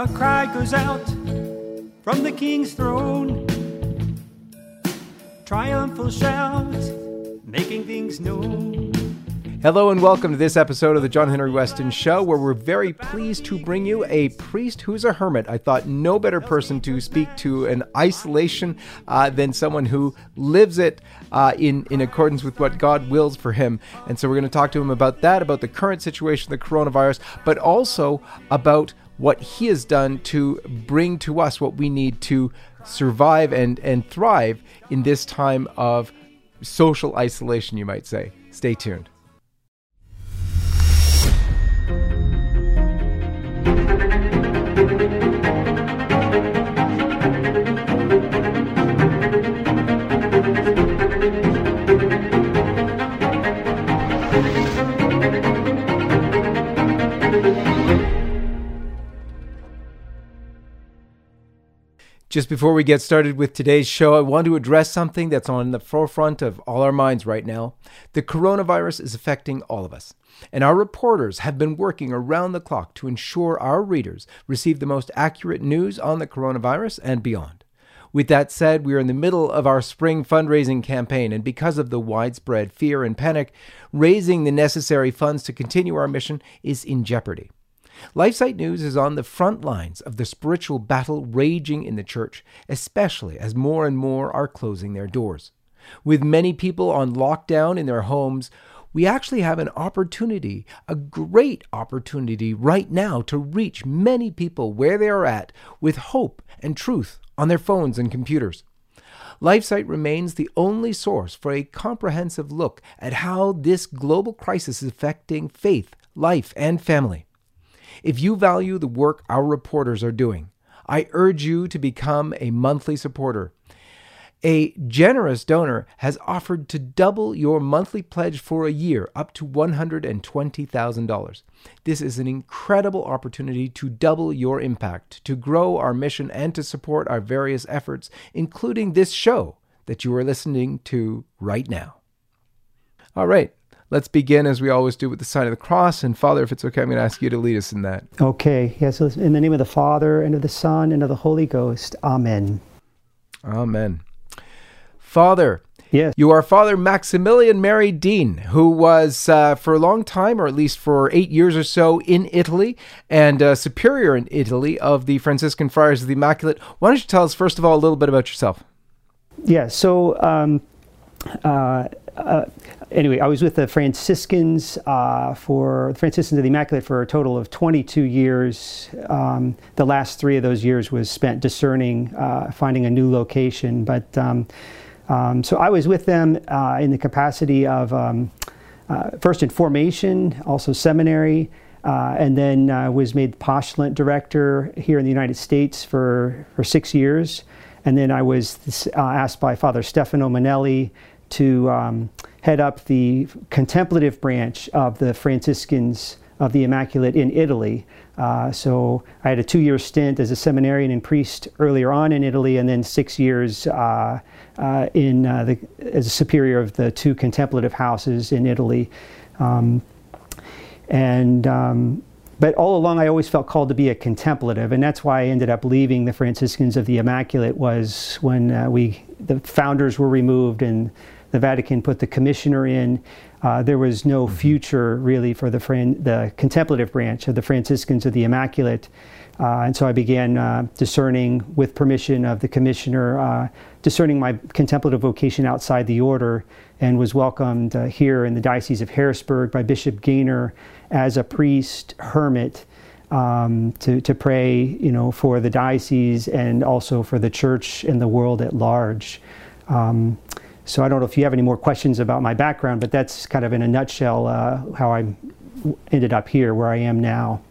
A cry goes out from the king's throne. Triumphal shout, making things known. Hello and welcome to this episode of the John Henry Weston Show, where we're very pleased to bring you a priest who's a hermit. I thought no better person to speak to an isolation uh, than someone who lives it uh, in in accordance with what God wills for him. And so we're going to talk to him about that, about the current situation, the coronavirus, but also about what he has done to bring to us what we need to survive and and thrive in this time of social isolation, you might say. Stay tuned. Just before we get started with today's show, I want to address something that's on the forefront of all our minds right now. The coronavirus is affecting all of us, and our reporters have been working around the clock to ensure our readers receive the most accurate news on the coronavirus and beyond. With that said, we are in the middle of our spring fundraising campaign, and because of the widespread fear and panic, raising the necessary funds to continue our mission is in jeopardy. LifeSite News is on the front lines of the spiritual battle raging in the church, especially as more and more are closing their doors. With many people on lockdown in their homes, we actually have an opportunity, a great opportunity right now to reach many people where they are at with hope and truth on their phones and computers. LifeSite remains the only source for a comprehensive look at how this global crisis is affecting faith, life, and family. If you value the work our reporters are doing, I urge you to become a monthly supporter. A generous donor has offered to double your monthly pledge for a year up to $120,000. This is an incredible opportunity to double your impact, to grow our mission, and to support our various efforts, including this show that you are listening to right now. All right, Let's begin as we always do with the sign of the cross. And Father, if it's okay, I'm going to ask you to lead us in that. Okay. Yes. in the name of the Father, and of the Son, and of the Holy Ghost. Amen. Amen. Father, Yes. You are Father Maximilian Mary Dean, who was uh, for a long time, or at least for eight years or so, in Italy and uh, superior in Italy of the Franciscan Friars of the Immaculate. Why don't you tell us, first of all, a little bit about yourself? Yeah. So, um, uh, uh, anyway, I was with the Franciscans uh, for the Franciscans of the Immaculate for a total of 22 years. Um, the last three of those years was spent discerning, uh, finding a new location. But um, um, so I was with them uh, in the capacity of um, uh, first in formation, also seminary. Uh, and then was made postulant director here in the United States for, for six years. And then I was asked by Father Stefano Manelli to um, head up the contemplative branch of the Franciscans of the Immaculate in Italy. Uh, so I had a two year stint as a seminarian and priest earlier on in Italy, and then six years uh, uh, in, uh, the, as a superior of the two contemplative houses in Italy. Um, and um, but all along, I always felt called to be a contemplative, and that's why I ended up leaving the Franciscans of the Immaculate. Was when uh, we the founders were removed and the Vatican put the commissioner in. Uh, there was no mm-hmm. future really for the, Fran- the contemplative branch of the Franciscans of the Immaculate. Uh, and so I began uh, discerning, with permission of the commissioner, uh, discerning my contemplative vocation outside the order, and was welcomed uh, here in the Diocese of Harrisburg by Bishop Gainer as a priest hermit um, to, to pray, you know, for the diocese and also for the church and the world at large. Um, so I don't know if you have any more questions about my background, but that's kind of in a nutshell uh, how I ended up here where I am now.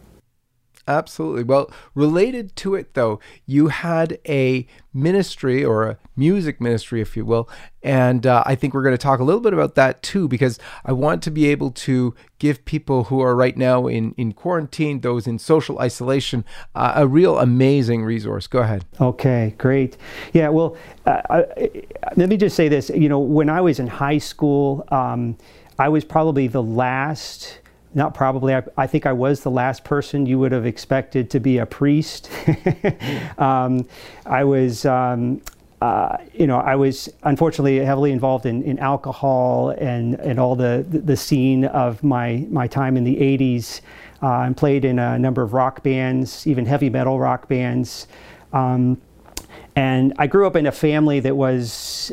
Absolutely. Well, related to it though, you had a ministry or a music ministry, if you will, and uh, I think we're going to talk a little bit about that too, because I want to be able to give people who are right now in in quarantine, those in social isolation, uh, a real amazing resource. Go ahead. Okay, great. Yeah. Well, uh, I, let me just say this. You know, when I was in high school, um, I was probably the last not probably. I, I, think I was the last person you would have expected to be a priest. um, I was, um, uh, you know, I was unfortunately heavily involved in, in alcohol and, and all the, the scene of my, my time in the 80s uh, and played in a number of rock bands, even heavy metal rock bands. Um, and I grew up in a family that was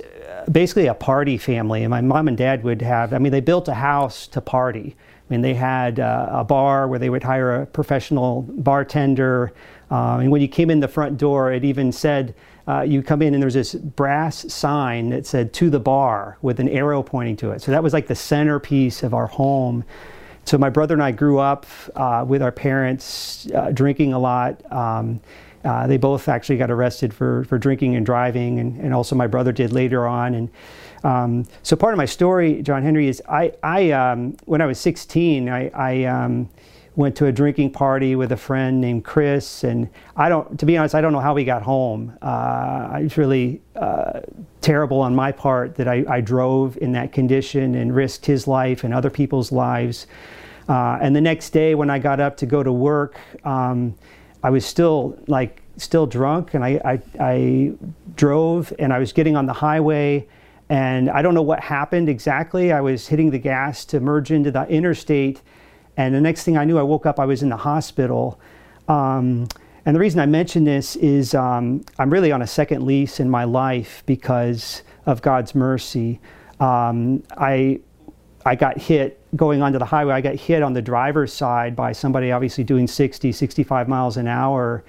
basically a party family. And my mom and dad would have, I mean, they built a house to party. I mean, they had uh, a bar where they would hire a professional bartender. Uh, and when you came in the front door, it even said, uh, you come in and there's this brass sign that said to the bar with an arrow pointing to it. So that was like the centerpiece of our home. So my brother and I grew up uh, with our parents uh, drinking a lot. Um, uh, they both actually got arrested for, for drinking and driving, and, and also my brother did later on. And um, so part of my story, John Henry, is I, I um, when I was 16, I, I um, went to a drinking party with a friend named Chris, and I don't, to be honest, I don't know how we got home. Uh, it was really uh, terrible on my part that I, I, drove in that condition and risked his life and other people's lives. Uh, and the next day, when I got up to go to work, um, I was still like still drunk, and I, I, I drove, and I was getting on the highway, and I don't know what happened exactly. I was hitting the gas to merge into the interstate, and the next thing I knew, I woke up. I was in the hospital. Um, and the reason I mention this is um, I'm really on a second lease in my life because of God's mercy. Um, I I got hit going onto the highway. I got hit on the driver's side by somebody obviously doing 60, 65 miles an hour.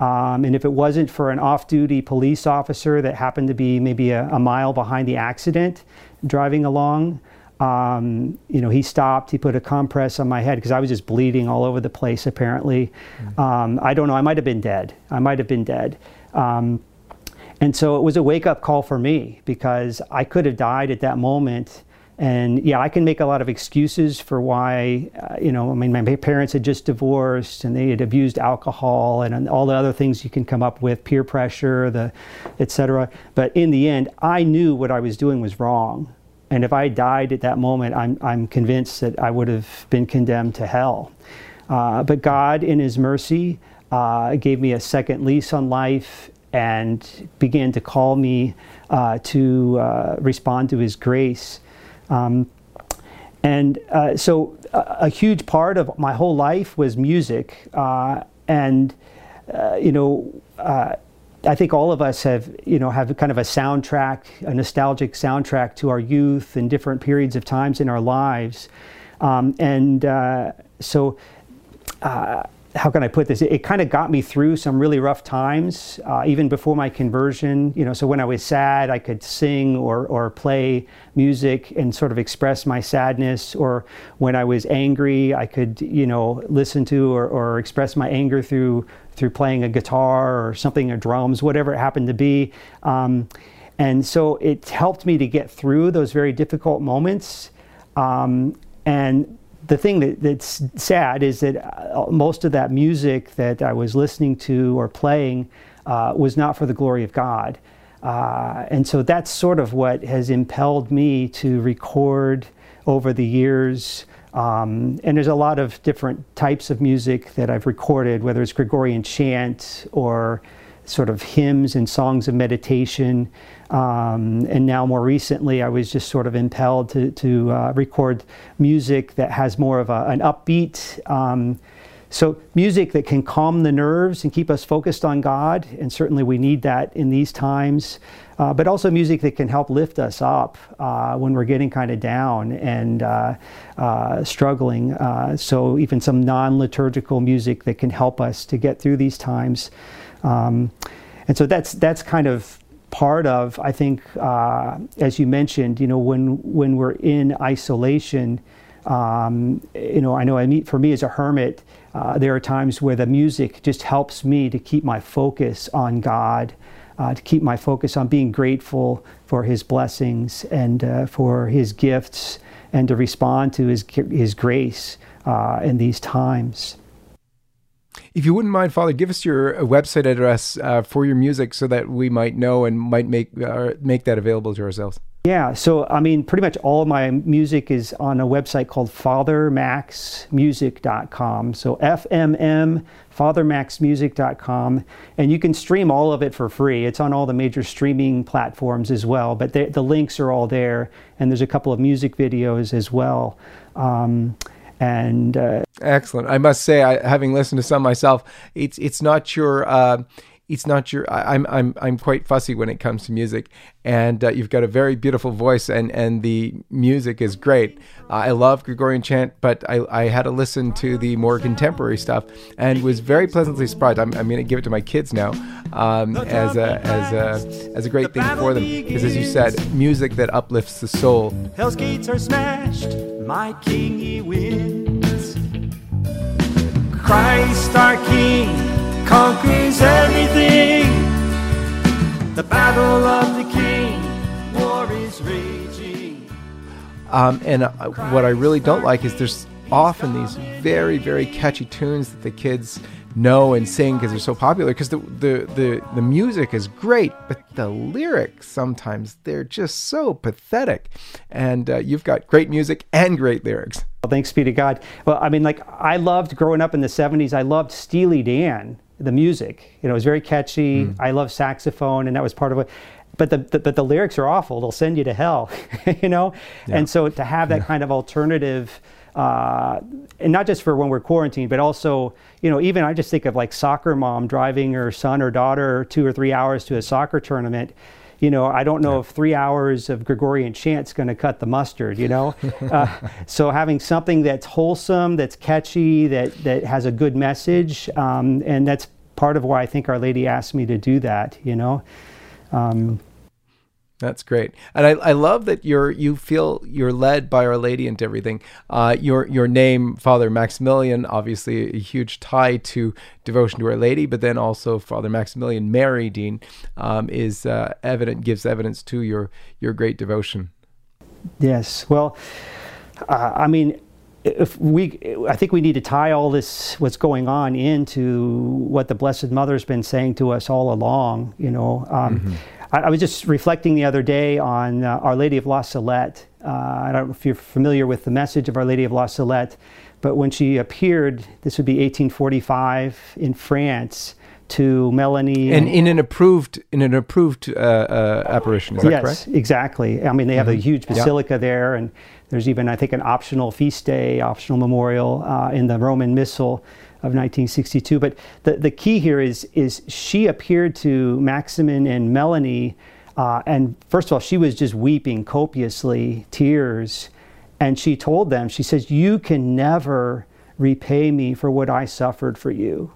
Um, and if it wasn't for an off duty police officer that happened to be maybe a, a mile behind the accident driving along, um, you know, he stopped, he put a compress on my head because I was just bleeding all over the place apparently. Mm-hmm. Um, I don't know, I might have been dead. I might have been dead. Um, and so it was a wake up call for me because I could have died at that moment and yeah, I can make a lot of excuses for why, uh, you know, I mean, my parents had just divorced and they had abused alcohol and, and all the other things you can come up with, peer pressure, the, et cetera. But in the end, I knew what I was doing was wrong. And if I died at that moment, I'm, I'm convinced that I would have been condemned to hell. Uh, but God, in His mercy, uh, gave me a second lease on life and began to call me uh, to uh, respond to His grace. Um, and uh, so a, a, huge part of my whole life was music. Uh, and, you know, I think all of us have, you know, have kind of a soundtrack, a nostalgic soundtrack to our youth and different periods of times in our lives. Um, and uh, so uh, how can I put this? It, it kind of got me through some really rough times, uh, even before my conversion. You know, so when I was sad, I could sing or or play music and sort of express my sadness. Or when I was angry, I could you know listen to or, or express my anger through through playing a guitar or something, or drums, whatever it happened to be. Um, and so it helped me to get through those very difficult moments. Um, and the thing that, that's sad is that uh, most of that music that I was listening to or playing uh, was not for the glory of God. Uh, and so that's sort of what has impelled me to record over the years. Um, and there's a lot of different types of music that I've recorded, whether it's Gregorian chant or sort of hymns and songs of meditation. Um, and now, more recently, I was just sort of impelled to, to uh, record music that has more of a, an upbeat. Um, so, music that can calm the nerves and keep us focused on God, and certainly we need that in these times. Uh, but also music that can help lift us up uh, when we're getting kind of down and uh, uh struggling. Uh, so, even some non liturgical music that can help us to get through these times. Um, and so that's that's kind of part of I think uh, as you mentioned, you know, when when we're in isolation, um, you know, I know I meet for me as a hermit. Uh, there are times where the music just helps me to keep my focus on God, uh, to keep my focus on being grateful for His blessings and uh, for His gifts, and to respond to His His grace uh, in these times. If you wouldn't mind, Father, give us your website address uh, for your music so that we might know and might make uh, make that available to ourselves. Yeah, so I mean, pretty much all my music is on a website called fathermaxmusic.com. So FMM, fathermaxmusic.com. And you can stream all of it for free. It's on all the major streaming platforms as well, but the, the links are all there. And there's a couple of music videos as well. Um, and uh, excellent. I must say, I, having listened to some myself, it's it's not your. Uh, it's not your I, am I'm I'm quite fussy when it comes to music. And uh, you've got a very beautiful voice and and the music is great. Uh, I love Gregorian chant but I, I had to listen to the more contemporary stuff and was very pleasantly surprised. I'm, I'm going to give it to my kids now um, as a as a as a great thing for them. Because as you said music that uplifts the soul. Hell's gates are smashed. My king he wins. Christ our king conquers everything. The battle of the king, war is raging. Um, and uh, what I really don't like is there's often these very, very catchy tunes that the kids know and sing because they're so popular because the, the, the, the music is great but the lyrics sometimes they're just so pathetic and uh, you've got great music and great lyrics well, thanks be to god well i mean like i loved growing up in the 70s i loved steely dan the music. You know, it was very catchy. Mm. I love saxophone, and that was part of it. But the, the, but the lyrics are awful. They'll send you to hell. you know, yeah. and so to have that yeah. kind of alternative. Uh, and not just for when we're quarantined, but also, you know, even I just think of like soccer mom driving her son or daughter two or three hours to a soccer tournament you know, I don't know yeah. if three hours of Gregorian chant's going to cut the mustard, you know? uh, so having something that's wholesome, that's catchy, that, that has a good message, um, and that's part of why I think Our Lady asked me to do that, you know? Um, that's great, and I, I love that you're you feel you're led by Our Lady into everything. Uh, your your name, Father Maximilian, obviously a huge tie to devotion to Our Lady, but then also Father Maximilian Mary Dean um, is uh, evident gives evidence to your your great devotion. Yes, well, uh, I mean, if we i think we need to tie all this what's going on into what the blessed mother's been saying to us all along you know um, mm-hmm. I, I, was just reflecting the other day on uh, our lady of la salette uh, i don't know if you're familiar with the message of our lady of la salette but when she appeared this would be 1845 in france to Melanie. And, in an approved in an approved uh, uh, apparition, is that yes, correct? Yes, exactly. I mean, they have mm-hmm. a huge basilica yeah. there, and there's even, I think, an optional feast day, optional memorial uh, in the Roman Missal of 1962. But the, the key here is, is she appeared to Maximin and Melanie, uh, and first of all, she was just weeping copiously, tears. And she told them, she says, You can never repay me for what I suffered for you.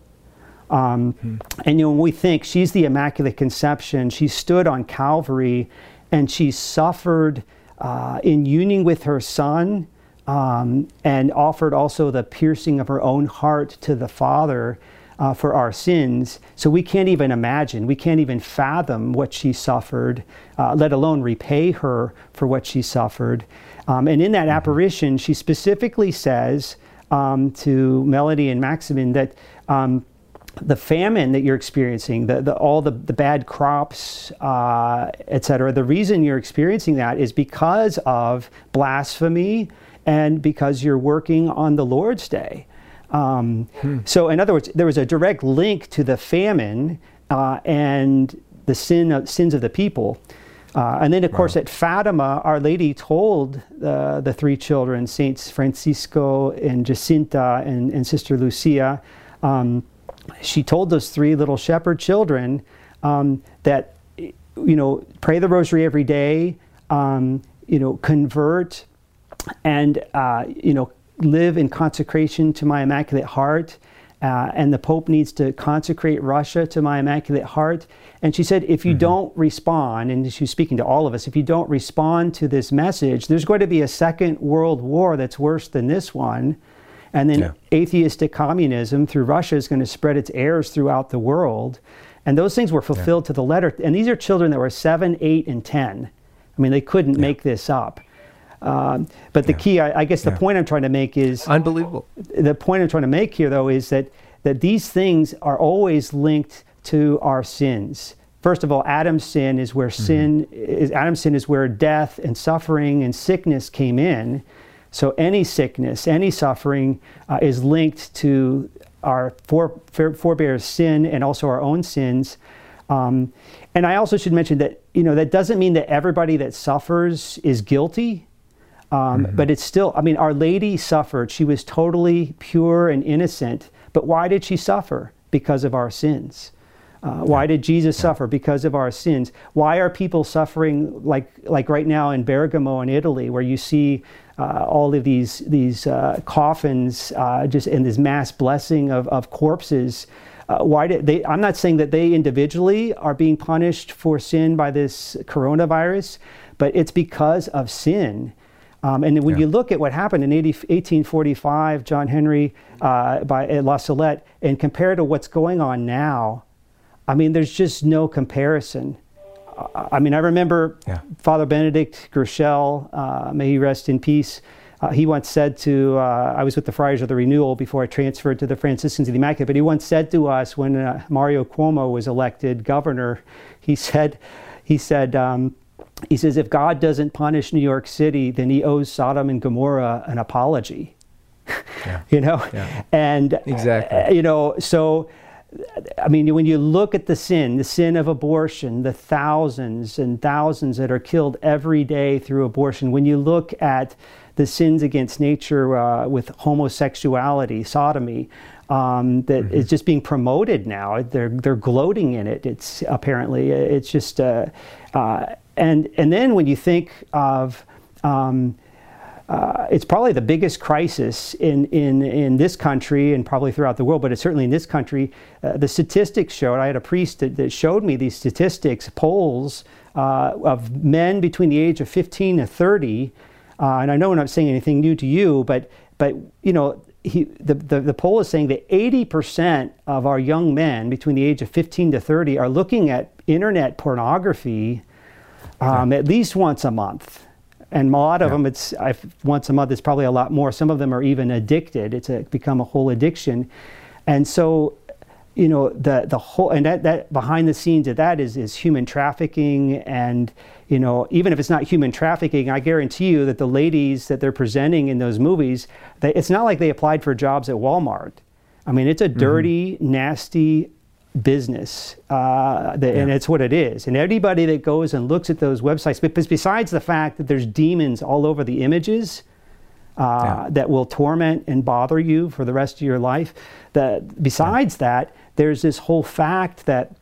Um, hmm. And you know, when we think she's the Immaculate Conception, she stood on Calvary and she suffered uh, in union with her son um, and offered also the piercing of her own heart to the Father uh, for our sins. So we can't even imagine, we can't even fathom what she suffered, uh, let alone repay her for what she suffered. Um, and in that mm-hmm. apparition, she specifically says um, to Melody and Maximin that um, the famine that you're experiencing, the, the, all the, the bad crops, uh, et cetera, the reason you're experiencing that is because of blasphemy and because you're working on the Lord's Day. Um, hmm. So, in other words, there was a direct link to the famine uh, and the sin of, sins of the people. Uh, and then, of wow. course, at Fatima, Our Lady told uh, the three children, Saints Francisco and Jacinta and, and Sister Lucia, um, she told those three little shepherd children um, that, you know, pray the rosary every day, um, you know, convert, and, uh, you know, live in consecration to my Immaculate Heart. Uh, and the Pope needs to consecrate Russia to my Immaculate Heart. And she said, if you mm-hmm. don't respond, and she's speaking to all of us, if you don't respond to this message, there's going to be a second world war that's worse than this one. And then yeah. atheistic communism through Russia is going to spread its airs throughout the world. And those things were fulfilled yeah. to the letter. And these are children that were seven, eight, and 10. I mean, they couldn't yeah. make this up. Um, but the key, I, I guess, the point I'm trying to make is unbelievable. The point I'm trying to make here, though, is that that these things are always linked to our sins. first of all, Adam's sin is where sin is. Adam's sin is where death and suffering and sickness came in. So any sickness, any suffering uh, is linked to our fore, forebears' sin and also our own sins. Um, and I also should mention that you know that doesn't mean that everybody that suffers is guilty. Um, Mm-hmm. But it's still, I mean, Our Lady suffered. She was totally pure and innocent. But why did she suffer? Because of our sins. Uh, why did Jesus suffer? Because of our sins. Why are people suffering like like right now in Bergamo in Italy, where you see all of these these uh, coffins uh, just in this mass blessing of, of corpses? Uh, why did they? I'm not saying that they individually are being punished for sin by this coronavirus, but it's because of sin. Um, and when Yeah. you look at what happened in 80, 1845, John Henry uh, by at La Salette, and compare to what's going on now, I mean, there's just no comparison. I mean, I remember Yeah. Father Benedict Groeschel, uh, may he rest in peace. Uh, he once said to, uh, I was with the Friars of the Renewal before I transferred to the Franciscans of the Immaculate, but he once said to us when uh, Mario Cuomo was elected governor, he said, he said, um, he says, if God doesn't punish New York City, then he owes Sodom and Gomorrah an apology. Yeah. you know? Yeah. And, Exactly. uh, you know, so, I mean, when you look at the sin, the sin of abortion, the thousands and thousands that are killed every day through abortion, when you look at the sins against nature uh, with homosexuality, sodomy, um, that is just being promoted now. They're they're gloating in it. It's apparently it's just uh, uh, and and then when you think of um, uh, it's probably the biggest crisis in, in, in this country and probably throughout the world, but it's certainly in this country. Uh, the statistics showed, I had a priest that, that showed me these statistics, polls uh, of men between the age of 15 and 30. Uh, and I know I'm not saying anything new to you, but, but you know, he, the, the, the poll is saying that 80% of our young men between the age of 15 to 30 are looking at internet pornography um, at least once a month. And a lot of them, it's I've, once a month. It's probably a lot more. Some of them are even addicted. It's a, become a whole addiction, and so, you know, the the whole and that, that behind the scenes of that is is human trafficking, and you know, even if it's not human trafficking, I guarantee you that the ladies that they're presenting in those movies, they, it's not like they applied for jobs at Walmart. I mean, it's a mm-hmm. dirty, nasty business, uh, that, and it's what it is. And anybody that goes and looks at those websites, because besides the fact that there's demons all over the images uh, Yeah. that will torment and bother you for the rest of your life, that besides that, there's this whole fact that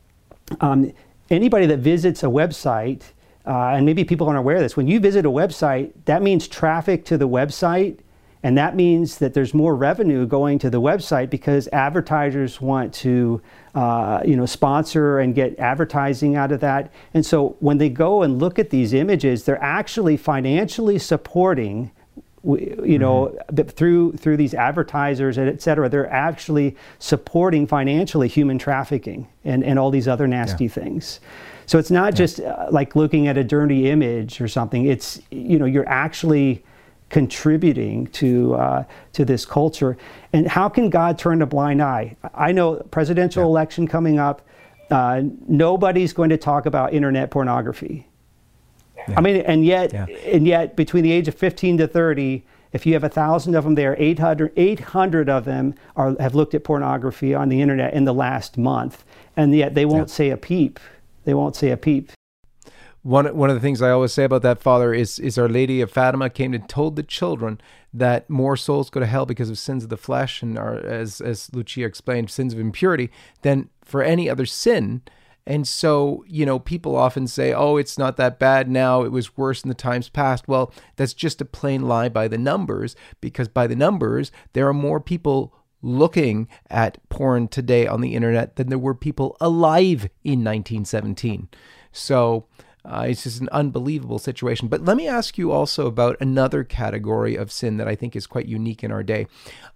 um, anybody that visits a website, uh, and maybe people aren't aware of this, when you visit a website, that means traffic to the website. And that means that there's more revenue going to the website because advertisers want to, uh, you know, sponsor and get advertising out of that. And so when they go and look at these images, they're actually financially supporting you know th- through through these advertisers and et cetera they're actually supporting financially human trafficking and, and all these other nasty things. So it's not just uh, like looking at a dirty image or something. It's you know you're actually contributing to uh, to this culture and how can god turn a blind eye i know presidential Yeah. election coming up uh, nobody's going to talk about internet pornography I mean, and yet, Yeah. and yet, between the age of 15 to 30, if you have a thousand of them there, 800, 800 of them are, have looked at pornography on the internet in the last month, and yet they won't Yeah. say a peep. They won't say a peep. One one of the things I always say about that father is is Our Lady of Fatima came and told the children that more souls go to hell because of sins of the flesh and are as as Lucia explained sins of impurity than for any other sin. And so, you know, people often say, "Oh, it's not that bad now. It was worse in the times past." Well, that's just a plain lie by the numbers because by the numbers, there are more people looking at porn today on the internet than there were people alive in 1917. So, uh, it's just an unbelievable situation. But let me ask you also about another category of sin that I think is quite unique in our day.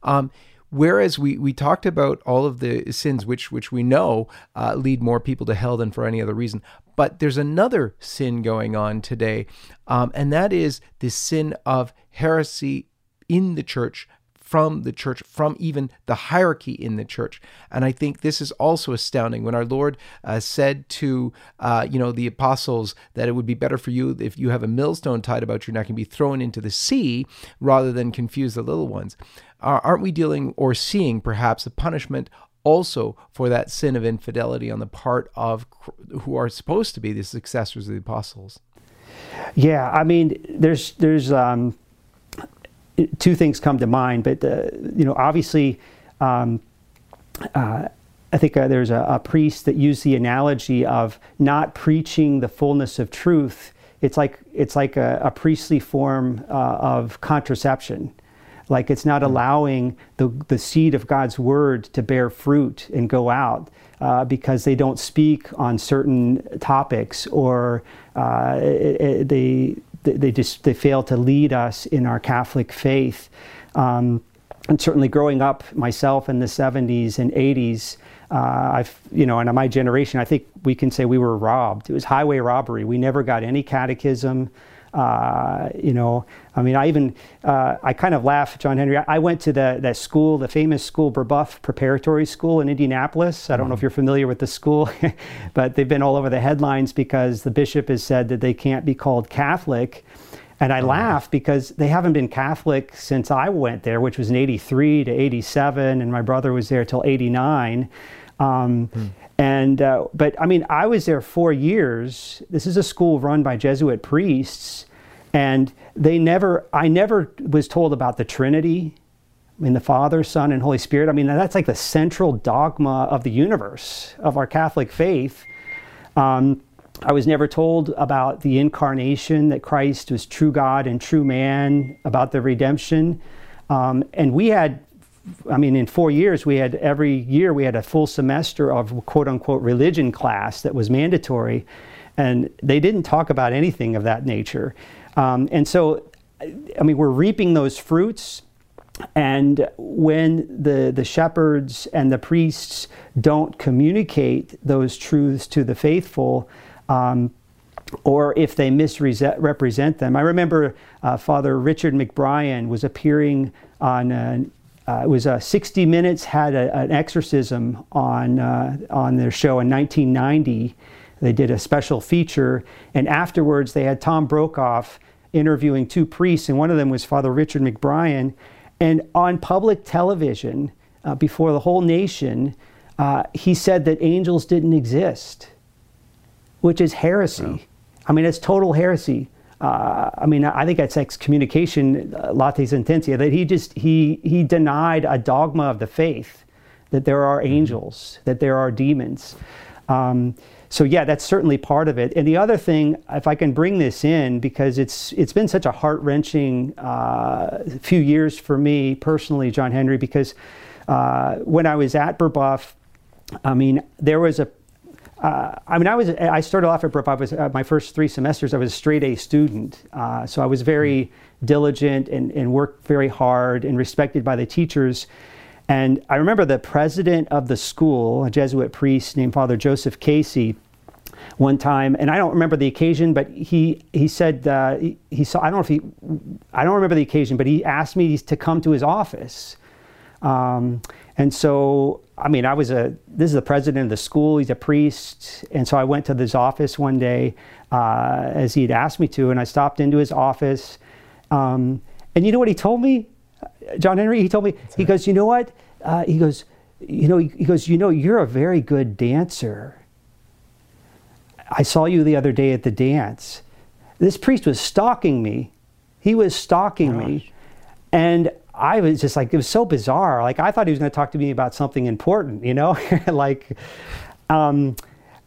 Um, whereas we, we talked about all of the sins which which we know uh, lead more people to hell than for any other reason, but there's another sin going on today, um, and that is the sin of heresy in the church from the church, from even the hierarchy in the church. And I think this is also astounding when our Lord uh, said to, uh, you know, the apostles that it would be better for you if you have a millstone tied about your neck and be thrown into the sea rather than confuse the little ones. Uh, aren't we dealing or seeing perhaps a punishment also for that sin of infidelity on the part of who are supposed to be the successors of the apostles? Yeah, I mean, there's there's um, two things come to mind, but uh, you know, obviously, um, uh, I think uh, there's a, a, priest that used the analogy of not preaching the fullness of truth. It's like it's like a, a priestly form uh, of contraception. Like it's not hmm. allowing the, the seed of God's word to bear fruit and go out uh, because they don't speak on certain topics or uh, it, it, they, they just they fail to lead us in our Catholic faith. Um, and certainly growing up myself in the 70s and 80s, uh, I've, you know, and my generation, I think we can say we were robbed. It was highway robbery. We never got any catechism. Uh, you know, I mean, I even uh, I kind of laugh, John Henry. I went to the that school, the famous school, Brebeuf Preparatory School in Indianapolis. I don't mm-hmm. know if mm-hmm. you're familiar with the school, but they've been all over the headlines because the bishop has said that they can't be called Catholic. And I oh, laugh because they haven't been Catholic since I went there, which was in 83 to 87, and my brother was there till 89. Um, mm. And uh, but I mean, I was there four years. This is a school run by Jesuit priests, and they never. I never was told about the Trinity, I mean, the Father, Son, and Holy Spirit. I mean, that's like the central dogma of the universe of our Catholic faith. Um, I was never told about the incarnation, that Christ was true God and true man, about the redemption. Um, and we had I mean, in four years, we had every year we had a full semester of quote unquote religion class that was mandatory, and they didn't talk about anything of that nature. Um, and so, I mean, we're reaping those fruits. And when the, the shepherds and the priests don't communicate those truths to the faithful, um, or if they misrepresent them. I remember uh, Father Richard McBrien was appearing on uh, uh, it was uh, 60 Minutes had a, an exorcism on uh, on their show in 1990. They did a special feature, and afterwards they had Tom Brokaw interviewing two priests, and one of them was Father Richard McBrien. And on public television, uh, before the whole nation, uh, he said that angels didn't exist, which is heresy. I mean, it's total heresy uh, I mean, I think that's excommunication, uh, latae sententiae, that he just, he, he denied a dogma of the faith, that there are mm-hmm. angels, that there are demons. Um, so yeah, that's certainly part of it. And the other thing, if I can bring this in, because it's it's been such a heart wrenching uh, few years for me personally, John Henry, because uh, when I was at Brebeuf, I mean, there was a uh, I mean, I was I started off at Brebeuf. I was uh, my first three semesters. I was a straight A student, uh, so I was very mm-hmm. diligent and, and worked very hard and respected by the teachers. And I remember the president of the school, a Jesuit priest named Father Joseph Casey, one time, and I don't remember the occasion, but he he said uh, he, he, saw. I don't know if he, I don't remember the occasion, but he asked me to come to his office. Um, and so, I mean, I was a, this is the president of the school, he's a priest. And so I went to his office one day uh, as he'd asked me to, and I stopped into his office. Um, and you know what he told me? John Henry, he told me, That's he right. goes, you know what? Uh, he goes, you know, he, he goes, you know, you're a very good dancer. I saw you the other day at the dance. This priest was stalking me. He was stalking Gosh. me. And I was just like, it was so bizarre. Like, I thought he was going to talk to me about something important, you know? like, um,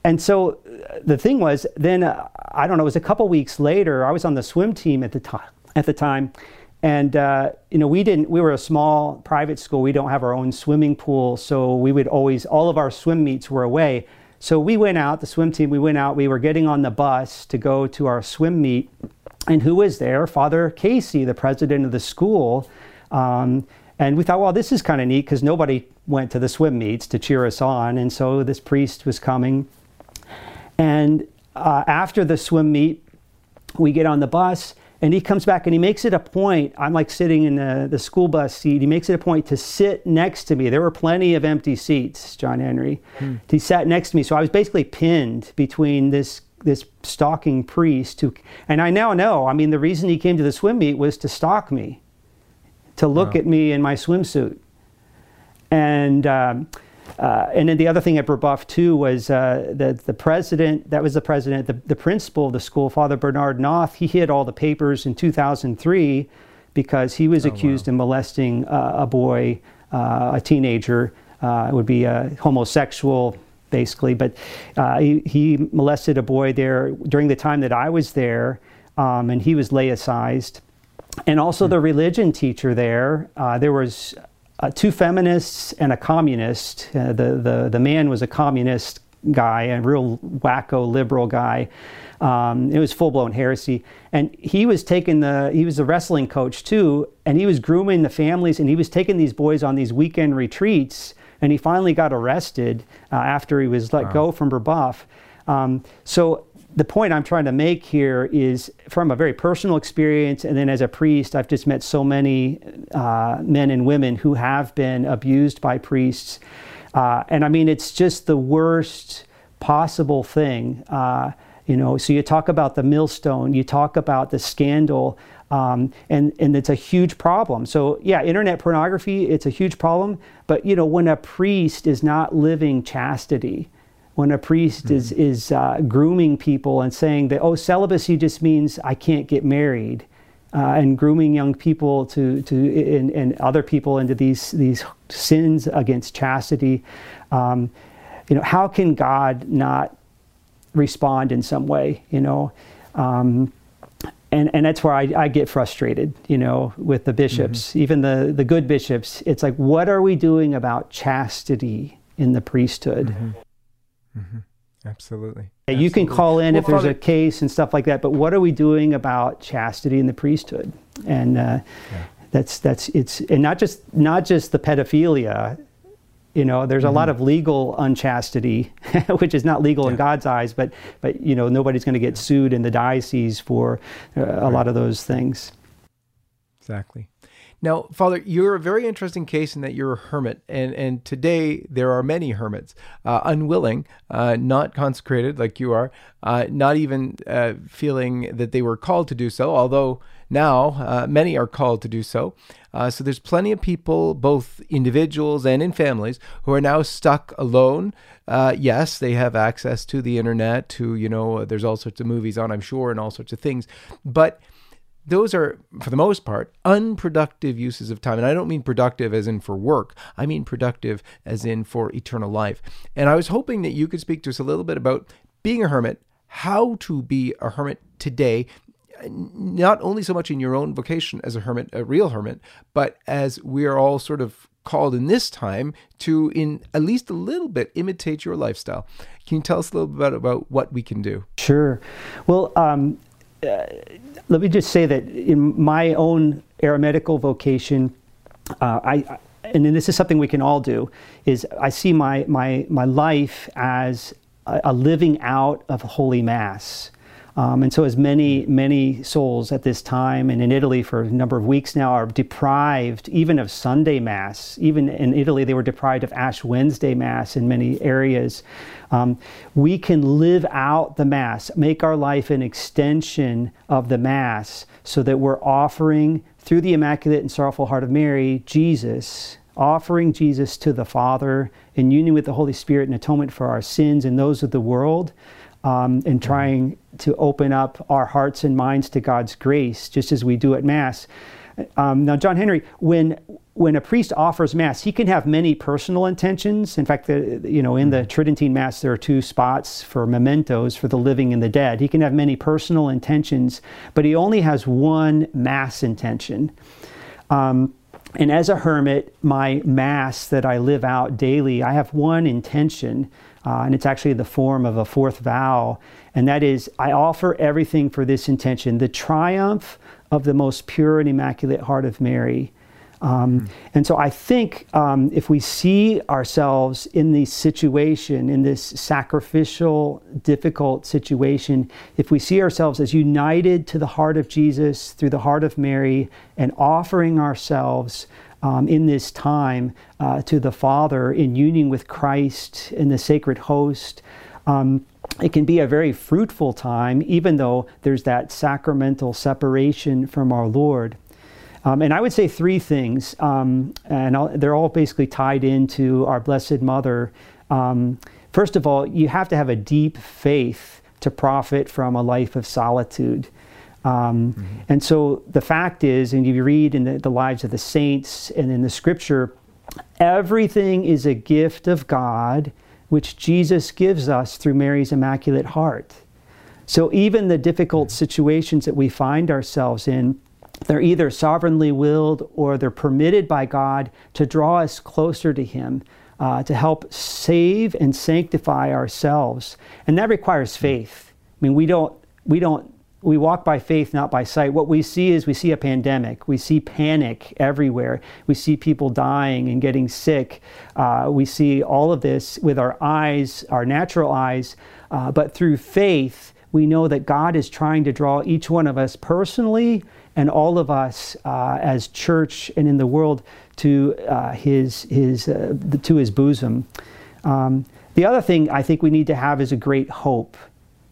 and so uh, the thing was, then uh, I don't know, it was a couple weeks later, I was on the swim team at the time, at the time. And, uh, you know, we didn't, we were a small private school. We don't have our own swimming pool. So we would always, all of our swim meets were away. So we went out, the swim team, we went out, we were getting on the bus to go to our swim meet. And who was there? Father Casey, the president of the school. Um, and we thought, well, this is kind of neat because nobody went to the swim meets to cheer us on. And so this priest was coming. And uh, after the swim meet, we get on the bus, And he comes back and he makes it a point. I'm like sitting in the, the school bus seat. He makes it a point to sit next to me. There were plenty of empty seats, John Henry. Hmm. He sat next to me. So I was basically pinned between this this stalking priest who and I now know, I mean the reason he came to the swim meet was to stalk me, to look at me in my swimsuit. And um, uh, and then the other thing at Brebeuf too was uh, the the president. That was the president, the, the principal of the school, Father Bernard Noth. He hid all the papers in 2003 because he was oh, accused wow. of molesting uh, a boy, uh, a teenager. Uh, it would be a homosexual, basically. But uh, he, he, molested a boy there during the time that I was there, um, and he was laicized. And also the religion teacher there. there was uh, two feminists and a communist. Uh, the, the, the man was a communist guy, a real wacko liberal guy. Um, it was full blown heresy. And he was taking the, he was a wrestling coach too, and he was grooming the families and he was taking these boys on these weekend retreats. And he finally got arrested uh, after he was let wow. go from Brebeuf. Um, so the point I'm trying to make here is from a very personal experience, and then as a priest, I've just met so many uh, men and women who have been abused by priests. Uh, and I mean, it's just the worst possible thing. Uh, you know, so you talk about the millstone, you talk about the scandal, um, and and it's a huge problem. So yeah, internet pornography, it's a huge problem. But you know, when a priest is not living chastity, when a priest mm-hmm. is, is uh, grooming people and saying that, oh, celibacy just means I can't get married, uh, and grooming young people to, to and, and, other people into these, these sins against chastity, um, you know, how can God not respond in some way, you know? Um, and, and that's where I, I, get frustrated, you know, with the bishops, mm-hmm. even the, the good bishops. It's like, what are we doing about chastity in the priesthood? Mm-hmm. Mm-hmm. Absolutely. You can call in well, if there's Father, a case and stuff like that, but what are we doing about chastity in the priesthood? And uh, yeah. that's that's it's and not just not just the pedophilia. You know, there's mm-hmm. a lot of legal unchastity, which is not legal yeah. in God's eyes, but but you know nobody's going to get sued in the diocese for uh, a right. lot of those things. Exactly. Now, Father, you're a very interesting case in that you're a hermit, and, and today there are many hermits, uh, unwilling, uh, not consecrated like you are, uh, not even uh, feeling that they were called to do so, although now uh, many are called to do so. Uh, so there's plenty of people, both individuals and in families, who are now stuck alone. yes, they have access to the internet, to, you know, there's all sorts of movies on, I'm sure, and all sorts of things, but those are, for the most part, unproductive uses of time. And I don't mean productive as in for work, I mean productive as in for eternal life. And I was hoping that you could speak to us a little bit about being a hermit, how to be a hermit today, not only so much in your own vocation as a hermit, a real hermit, but as we are all sort of called in this time to, in at least a little bit, imitate your lifestyle. Can you tell us a little bit about what we can do? Sure. Well, um, uh, let me just say that in my own eremitical vocation, uh, I, and this is something we can all do, is I see my, my, my life as a, a living out of Holy Mass. Um, and so, as many, many souls at this time and in Italy for a number of weeks now are deprived even of Sunday Mass. Even in Italy, they were deprived of Ash Wednesday Mass in many areas. Um, we can live out the Mass, make our life an extension of the Mass so that we're offering through the Immaculate and Sorrowful Heart of Mary, Jesus, offering Jesus to the Father in union with the Holy Spirit and atonement for our sins and those of the world um, and trying to open up our hearts and minds to God's grace, just as we do at Mass. Um, now, John Henry, when when a priest offers Mass, he can have many personal intentions. In fact, the, you know, in the Tridentine Mass, there are two spots for mementos for the living and the dead. He can have many personal intentions, but he only has one Mass intention. Um, and as a hermit, my Mass that I live out daily, I have one intention uh, and it's actually the form of a fourth vow, and that is I offer everything for this intention the triumph of the most pure and immaculate heart of Mary. Um, And so I think um, if we see ourselves in this situation, in this sacrificial, difficult situation, if we see ourselves as united to the heart of Jesus through the heart of Mary and offering ourselves um, in this time uh, to the Father in union with Christ in the sacred host, um, it can be a very fruitful time, even though there's that sacramental separation from our Lord. Um, and I would say three things, um, and I'll, they're all basically tied into our Blessed Mother. Um, first of all, you have to have a deep faith to profit from a life of solitude. Um, mm-hmm. And so the fact is, and you read in the, the lives of the saints and in the scripture, everything is a gift of God which Jesus gives us through Mary's Immaculate Heart. So even the difficult situations that we find ourselves in, they're either sovereignly willed or they're permitted by God to draw us closer to Him, uh, to help save and sanctify ourselves. And that requires faith. I mean, we don't, we don't we walk by faith, not by sight. What we see is we see a pandemic. We see panic everywhere. We see people dying and getting sick. Uh, we see all of this with our eyes, our natural eyes. Uh, but through faith, we know that God is trying to draw each one of us personally and all of us uh, as church and in the world to uh, his, his, uh, to his bosom. Um, the other thing I think we need to have is a great hope.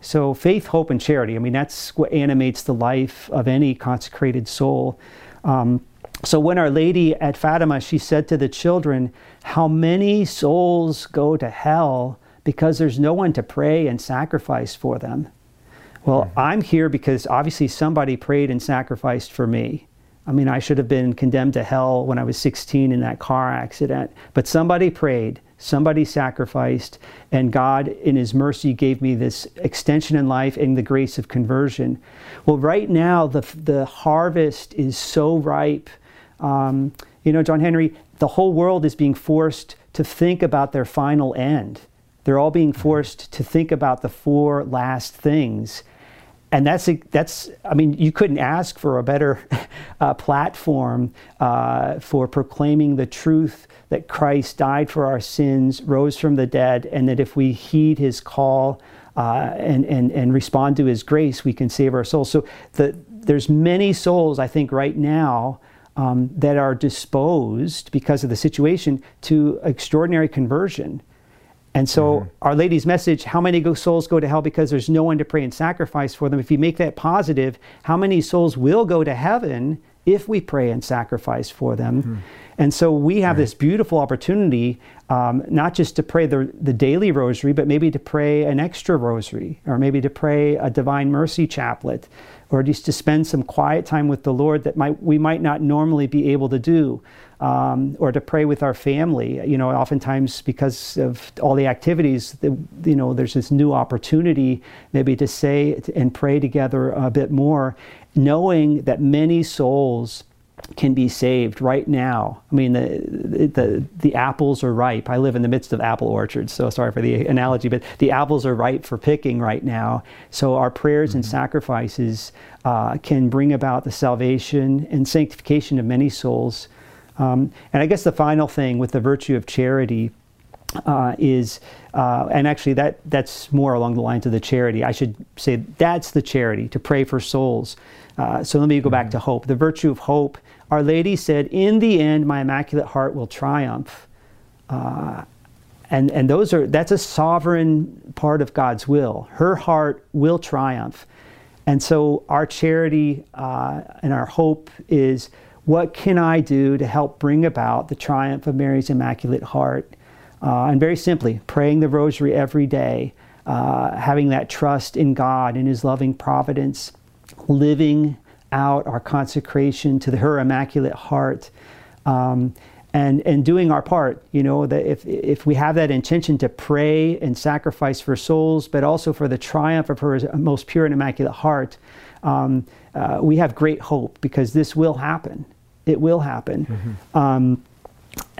So, faith, hope, and charity, I mean, that's what animates the life of any consecrated soul. Um, so, when Our Lady at Fatima, she said to the children, How many souls go to hell because there's no one to pray and sacrifice for them? Well, mm-hmm. I'm here because obviously somebody prayed and sacrificed for me. I mean, I should have been condemned to hell when I was 16 in that car accident, but somebody prayed somebody sacrificed, and God, in His mercy, gave me this extension in life and the grace of conversion. Well, right now, the, the harvest is so ripe. Um, you know, John Henry, the whole world is being forced to think about their final end. They're all being forced to think about the four last things and that's that's I mean you couldn't ask for a better uh, platform uh, for proclaiming the truth that Christ died for our sins, rose from the dead, and that if we heed His call uh, and and and respond to His grace, we can save our souls. So the, there's many souls I think right now. Um, that are disposed because of the situation to extraordinary conversion and so, mm-hmm. Our Lady's message how many souls go to hell because there's no one to pray and sacrifice for them? If you make that positive, how many souls will go to heaven if we pray and sacrifice for them? Mm-hmm. And so, we have right. this beautiful opportunity um, not just to pray the, the daily rosary, but maybe to pray an extra rosary, or maybe to pray a Divine Mercy chaplet, or just to spend some quiet time with the Lord that might, we might not normally be able to do um, or to pray with our family. You know, oftentimes because of all the activities, you know, there's this new opportunity maybe to say and pray together a bit more, knowing that many souls can be saved right now. I mean, the, the, the apples are ripe. I live in the midst of apple orchards, so sorry for the analogy, but the apples are ripe for picking right now. So our prayers mm-hmm. and sacrifices uh, can bring about the salvation and sanctification of many souls um, and I guess the final thing with the virtue of charity uh, is, uh, and actually that that's more along the lines of the charity. I should say that's the charity to pray for souls. Uh, so let me go back mm-hmm. to hope. The virtue of hope. Our Lady said, "In the end, my immaculate heart will triumph." Uh, and and those are that's a sovereign part of God's will. Her heart will triumph, and so our charity uh, and our hope is what can I do to help bring about the triumph of Mary's Immaculate Heart? Uh, and very simply, praying the rosary every day, uh, having that trust in God and His loving providence, living out our consecration to her Immaculate Heart. Um, and, and doing our part, you know, that if, if we have that intention to pray and sacrifice for souls, but also for the triumph of her most pure and immaculate heart, um, uh, we have great hope because this will happen. It will happen. Mm-hmm. Um,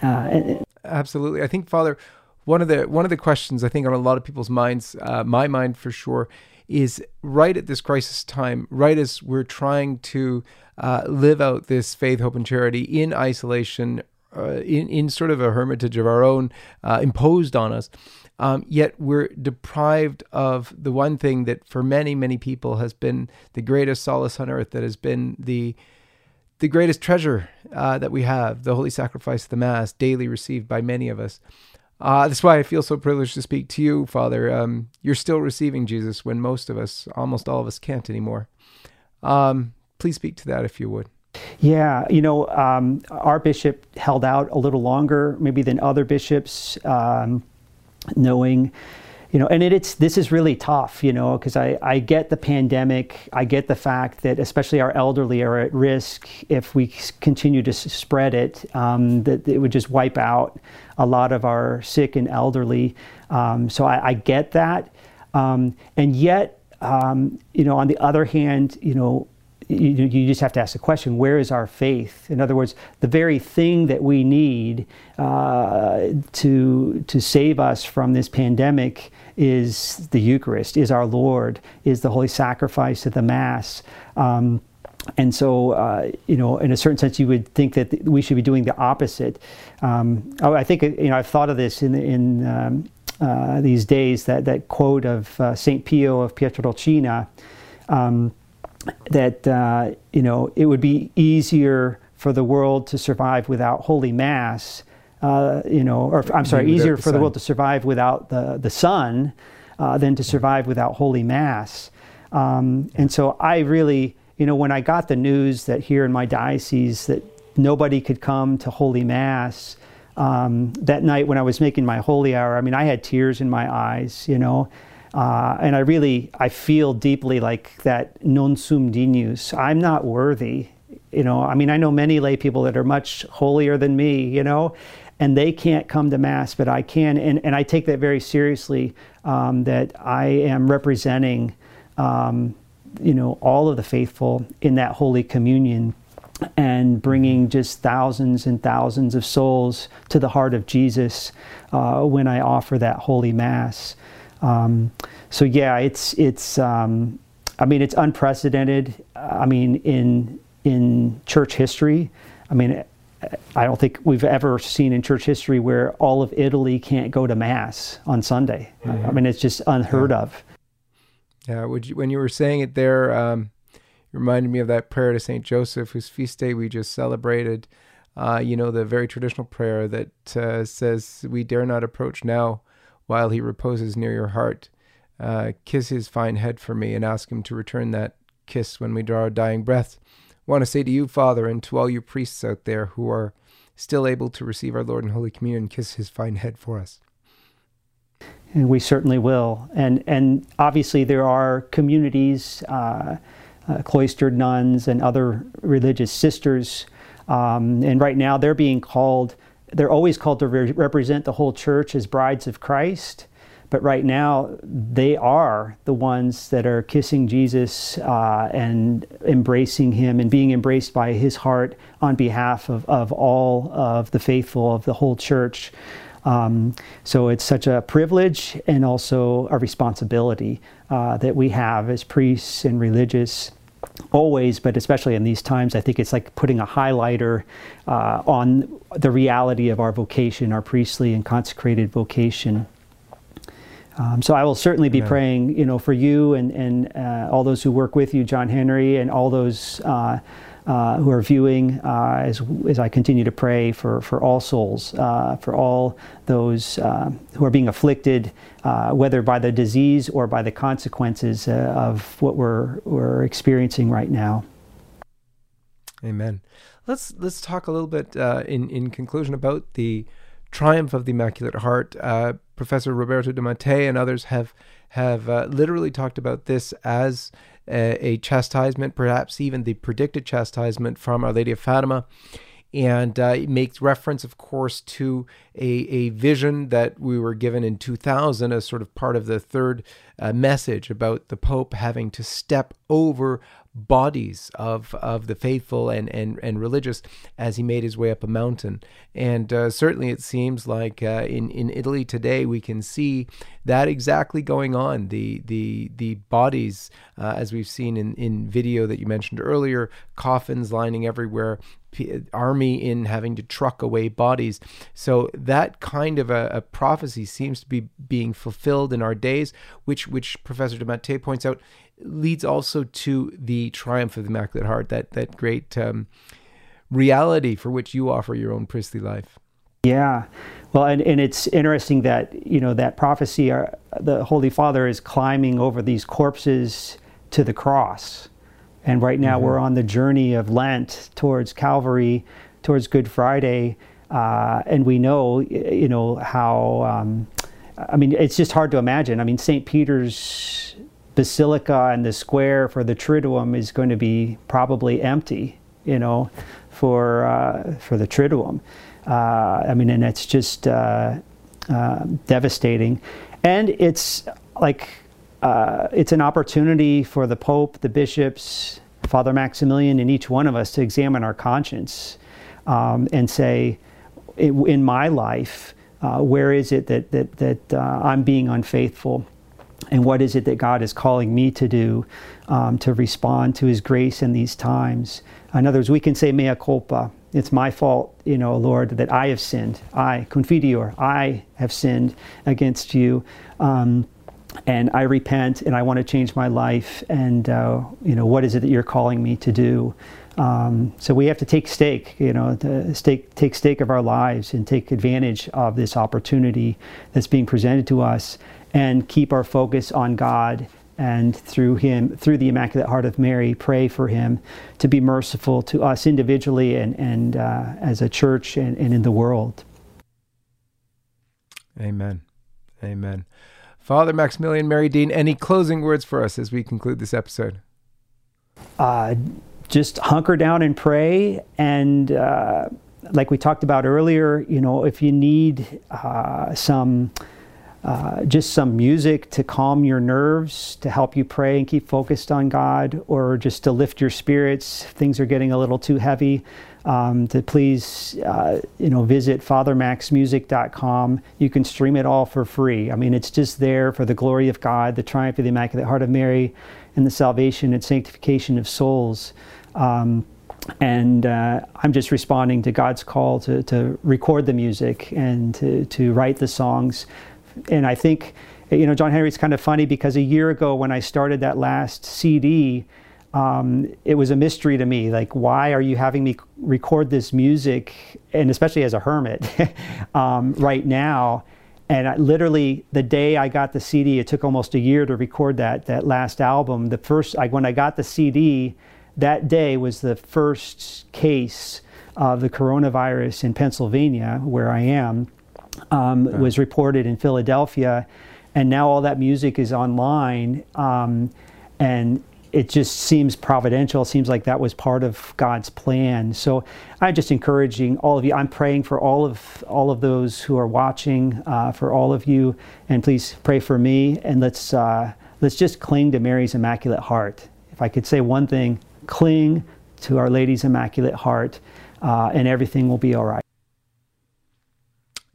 uh, Absolutely, I think Father, one of the one of the questions I think on a lot of people's minds, uh, my mind for sure, is right at this crisis time, right as we're trying to uh, live out this faith, hope, and charity in isolation, uh, in in sort of a hermitage of our own, uh, imposed on us. Um, yet we're deprived of the one thing that for many many people has been the greatest solace on earth. That has been the the greatest treasure uh, that we have, the holy sacrifice of the Mass, daily received by many of us. Uh, that's why I feel so privileged to speak to you, Father. Um, you're still receiving Jesus when most of us, almost all of us, can't anymore. Um, please speak to that if you would. Yeah, you know, um, our bishop held out a little longer, maybe than other bishops, um, knowing you know, and it, it's this is really tough, you know, because I, I get the pandemic, I get the fact that especially our elderly are at risk. If we continue to spread it, um, that it would just wipe out a lot of our sick and elderly. Um, so I, I, get that, um, and yet, um, you know, on the other hand, you know, you, you, just have to ask the question where is our faith? In other words the very thing that we need uh, to to save us from this pandemic is the eucharist is our lord is the holy sacrifice of the mass um, and so, uh, you know, in a certain sense, you would think that we should be doing the opposite. Um, oh, I think, you know, I've thought of this in, in um, uh, these days, that, that quote of uh, St. Pio of Pietrelcina, um, that uh, you know it would be easier for the world to survive without Holy Mass, uh, you know, or I'm sorry, easier for the world to survive without the the sun uh, than to survive without Holy Mass. Um, and so I really, you know, when I got the news that here in my diocese that nobody could come to Holy Mass. Um, that night when I was making my holy hour, I mean, I had tears in my eyes, you know, uh, and I really, I feel deeply like that non sum dignus. I'm not worthy. You know, I mean, I know many lay people that are much holier than me, you know, and they can't come to Mass, but I can. And, and I take that very seriously um, that I am representing, um, you know, all of the faithful in that Holy Communion and bringing just thousands and thousands of souls to the heart of Jesus uh, when I offer that Holy Mass. Um, so yeah, it's it's. Um, I mean, it's unprecedented. I mean, in in church history. I mean, I don't think we've ever seen in church history where all of Italy can't go to mass on Sunday. Mm-hmm. I mean, it's just unheard yeah. of. Yeah, Would you, when you were saying it there, um, it reminded me of that prayer to Saint Joseph, whose feast day we just celebrated. Uh, you know, the very traditional prayer that uh, says, "We dare not approach now, while he reposes near your heart. Uh, kiss his fine head for me and ask him to return that kiss when we draw our dying breath. Want to say to you, Father, and to all you priests out there who are still able to receive our Lord in Holy Communion, kiss his fine head for us. And we certainly will. And, and obviously, there are communities, uh, uh, cloistered nuns, and other religious sisters. Um, and right now, they're being called they're always called to re- represent the whole church as brides of Christ. But right now, they are the ones that are kissing Jesus uh, and embracing him and being embraced by his heart on behalf of, of all of the faithful of the whole church. Um, so it's such a privilege and also a responsibility uh, that we have as priests and religious always, but especially in these times, I think it's like putting a highlighter uh, on the reality of our vocation, our priestly and consecrated vocation. Um, so I will certainly be praying, you know, for you and and uh, all those who work with you, John Henry, and all those uh, uh, who are viewing uh, as, as I continue to pray for, for all souls, uh, for all those uh, who are being afflicted, uh, whether by the disease or by the consequences uh, of what we're, we're experiencing right now. Amen. Let's, let's talk a little bit in, in conclusion about the triumph of the Immaculate Heart. Professor Roberto de Mattei and others have, have literally talked about this as a, chastisement, perhaps even the predicted chastisement from Our Lady of Fatima. And uh, it makes reference, of course, to a, a vision that we were given in 2000 as sort of part of the third uh, message about the Pope having to step over bodies of of the faithful and and and religious as he made his way up a mountain. And uh, certainly, it seems like uh, in in Italy today we can see that exactly going on. The the the bodies, uh, as we've seen in in video that you mentioned earlier, coffins lining everywhere. Army in having to truck away bodies. So that kind of a, a prophecy seems to be being fulfilled in our days, which which Professor de Mattei points out leads also to the triumph of the Immaculate Heart, that that great um, reality for which you offer your own priestly life. Yeah, well, and, and it's interesting that you know that prophecy, uh, the Holy Father is climbing over these corpses to the cross, and right now mm-hmm. we're on the journey of Lent towards Calvary, towards Good Friday, uh, and we know you know how. Um, I mean, it's just hard to imagine. I mean, St. Peter's basilica and the square for the Triduum is going to be probably empty, you know, for uh, for the Triduum. Uh, I mean, and it's just uh, uh devastating, and it's like uh, it's an opportunity for the Pope, the bishops, Father Maximilian, and each one of us to examine our conscience um, and say, in my life, uh, where is it that that that I'm being unfaithful? And what is it that God is calling me to do um, to respond to His grace in these times. In other words, we can say mea culpa. It's my fault, you know, Lord, that I have sinned. I, Confiteor, I have sinned against you. Um, and I repent and I want to change my life. And, uh, you know, what is it that you're calling me to do? Um, so we have to take stake, you know, stake, take stake of our lives and take advantage of this opportunity that's being presented to us and keep our focus on God and through him through the immaculate heart of mary pray for him to be merciful to us individually and, and uh, as a church and, and in the world. Amen. Amen. Father maximilian mary dean any closing words for us as we conclude this episode? Uh, just hunker down and pray. And uh, like we talked about earlier you know if you need uh, some uh, just some music to calm your nerves, to help you pray and keep focused on God, or just to lift your spirits. Things are getting a little too heavy. Um, to please, uh, you know, visit FatherMaxMusic.com. You can stream it all for free. I mean, it's just there for the glory of God, the triumph of the Immaculate Heart of Mary, and the salvation and sanctification of souls. Um, and uh, I'm just responding to God's call to, to record the music and to, to write the songs and I think, you know, John Henry's kind of funny because a year ago when I started that last CD, um, it was a mystery to me. Like, why are you having me record this music, and especially as a hermit, um, right now? And I, literally, the day I got the CD, it took almost a year to record that that last album. The first, I, when I got the CD, that day was the first case of the coronavirus in Pennsylvania, where I am um, was reported in Philadelphia, and now all that music is online, um, and it just seems providential. It seems like that was part of God's plan. So I'm just encouraging all of you. I'm praying for all of all of those who are watching, uh, for all of you, and please pray for me. And let's uh, let's just cling to Mary's Immaculate Heart. If I could say one thing, cling to Our Lady's Immaculate Heart, uh, and everything will be all right.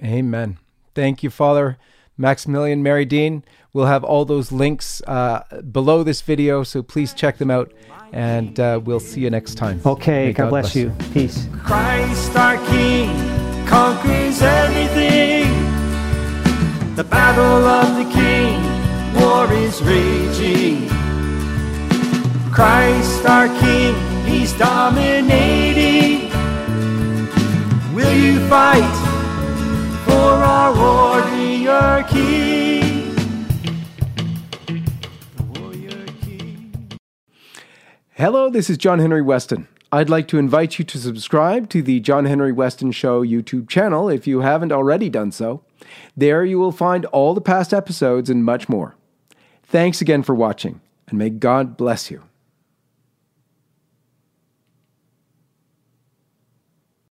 Amen. Thank you, Father Maximilian Mary Dean. We'll have all those links uh, below this video, so please check them out. And uh, we'll see you next time. Okay, God, God, bless, bless you. you. Peace. Christ our King conquers everything. The battle of the King, war is raging. Christ our King, He's dominating. Will you fight? Warrior king. Hello, this is John Henry Weston. I'd like to invite you to subscribe to the John Henry Weston Show YouTube channel if you haven't already done so. There you will find all the past episodes and much more. Thanks again for watching, and may God bless you.